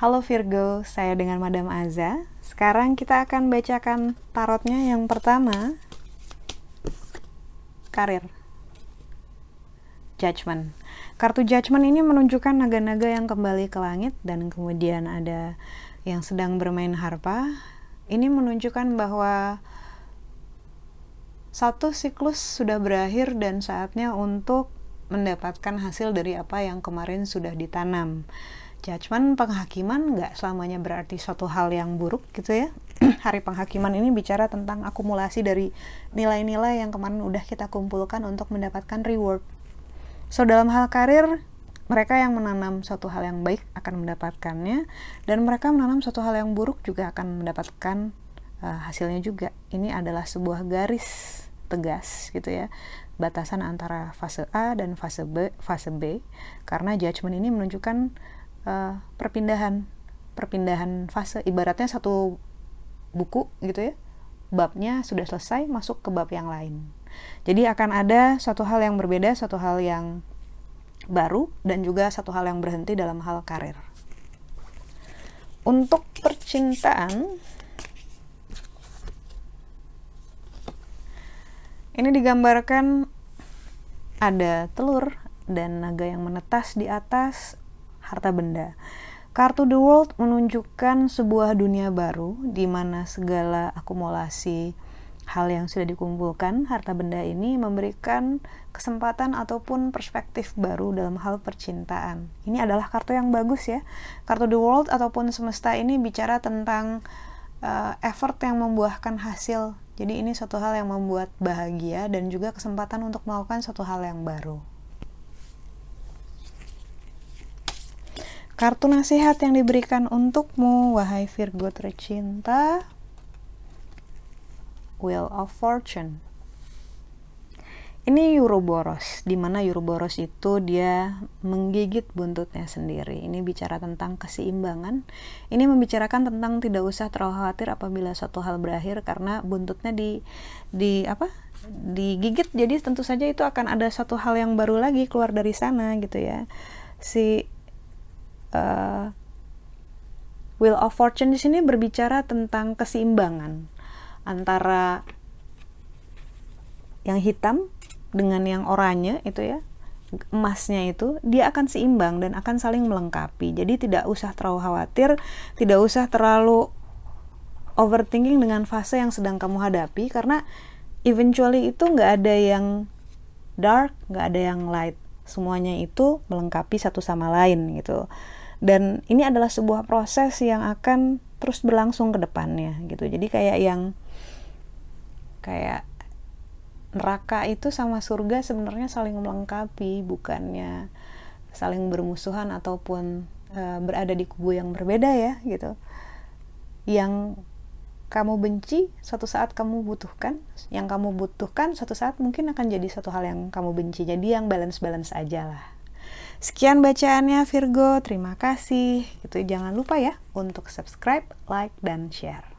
Halo Virgo, saya dengan Madam Aza. Sekarang kita akan bacakan tarotnya yang pertama. Karir. Judgment. Kartu Judgment ini menunjukkan naga-naga yang kembali ke langit dan kemudian ada yang sedang bermain harpa. Ini menunjukkan bahwa satu siklus sudah berakhir dan saatnya untuk mendapatkan hasil dari apa yang kemarin sudah ditanam. Judgment penghakiman nggak selamanya berarti suatu hal yang buruk gitu ya. Hari penghakiman ini bicara tentang akumulasi dari nilai-nilai yang kemarin udah kita kumpulkan untuk mendapatkan reward. So dalam hal karir mereka yang menanam suatu hal yang baik akan mendapatkannya dan mereka menanam suatu hal yang buruk juga akan mendapatkan uh, hasilnya juga ini adalah sebuah garis tegas gitu ya batasan antara fase A dan fase B fase B karena judgment ini menunjukkan uh, perpindahan perpindahan fase. Ibaratnya satu buku gitu ya babnya sudah selesai masuk ke bab yang lain. Jadi akan ada satu hal yang berbeda satu hal yang baru dan juga satu hal yang berhenti dalam hal karir. Untuk percintaan ini digambarkan ada telur dan naga yang menetas di atas harta benda. Kartu The World menunjukkan sebuah dunia baru di mana segala akumulasi hal yang sudah dikumpulkan, harta benda ini memberikan kesempatan ataupun perspektif baru dalam hal percintaan. Ini adalah kartu yang bagus ya. Kartu The World ataupun semesta ini bicara tentang uh, effort yang membuahkan hasil. Jadi ini suatu hal yang membuat bahagia dan juga kesempatan untuk melakukan suatu hal yang baru. Kartu nasihat yang diberikan untukmu, wahai Virgo tercinta. Wheel of Fortune. Ini Euroboros, di mana Euroboros itu dia menggigit buntutnya sendiri. Ini bicara tentang keseimbangan. Ini membicarakan tentang tidak usah terlalu khawatir apabila suatu hal berakhir karena buntutnya di di apa? digigit. Jadi tentu saja itu akan ada satu hal yang baru lagi keluar dari sana gitu ya. Si uh, Wheel of Fortune di sini berbicara tentang keseimbangan antara yang hitam dengan yang oranye itu ya emasnya itu dia akan seimbang dan akan saling melengkapi. Jadi tidak usah terlalu khawatir tidak usah terlalu overthinking dengan fase yang sedang kamu hadapi karena eventually itu nggak ada yang dark nggak ada yang light. Semuanya itu melengkapi satu sama lain gitu. Dan ini adalah sebuah proses yang akan terus berlangsung ke depannya gitu. Jadi kayak yang kayak neraka itu sama surga sebenarnya saling melengkapi bukannya saling bermusuhan ataupun uh, berada di kubu yang berbeda ya gitu. Yang kamu benci suatu saat kamu butuhkan. Yang kamu butuhkan suatu saat mungkin akan jadi satu hal yang kamu benci. Jadi yang balance balance aja lah. Sekian bacaannya Virgo, terima kasih. Itu jangan lupa ya untuk subscribe, like, dan share.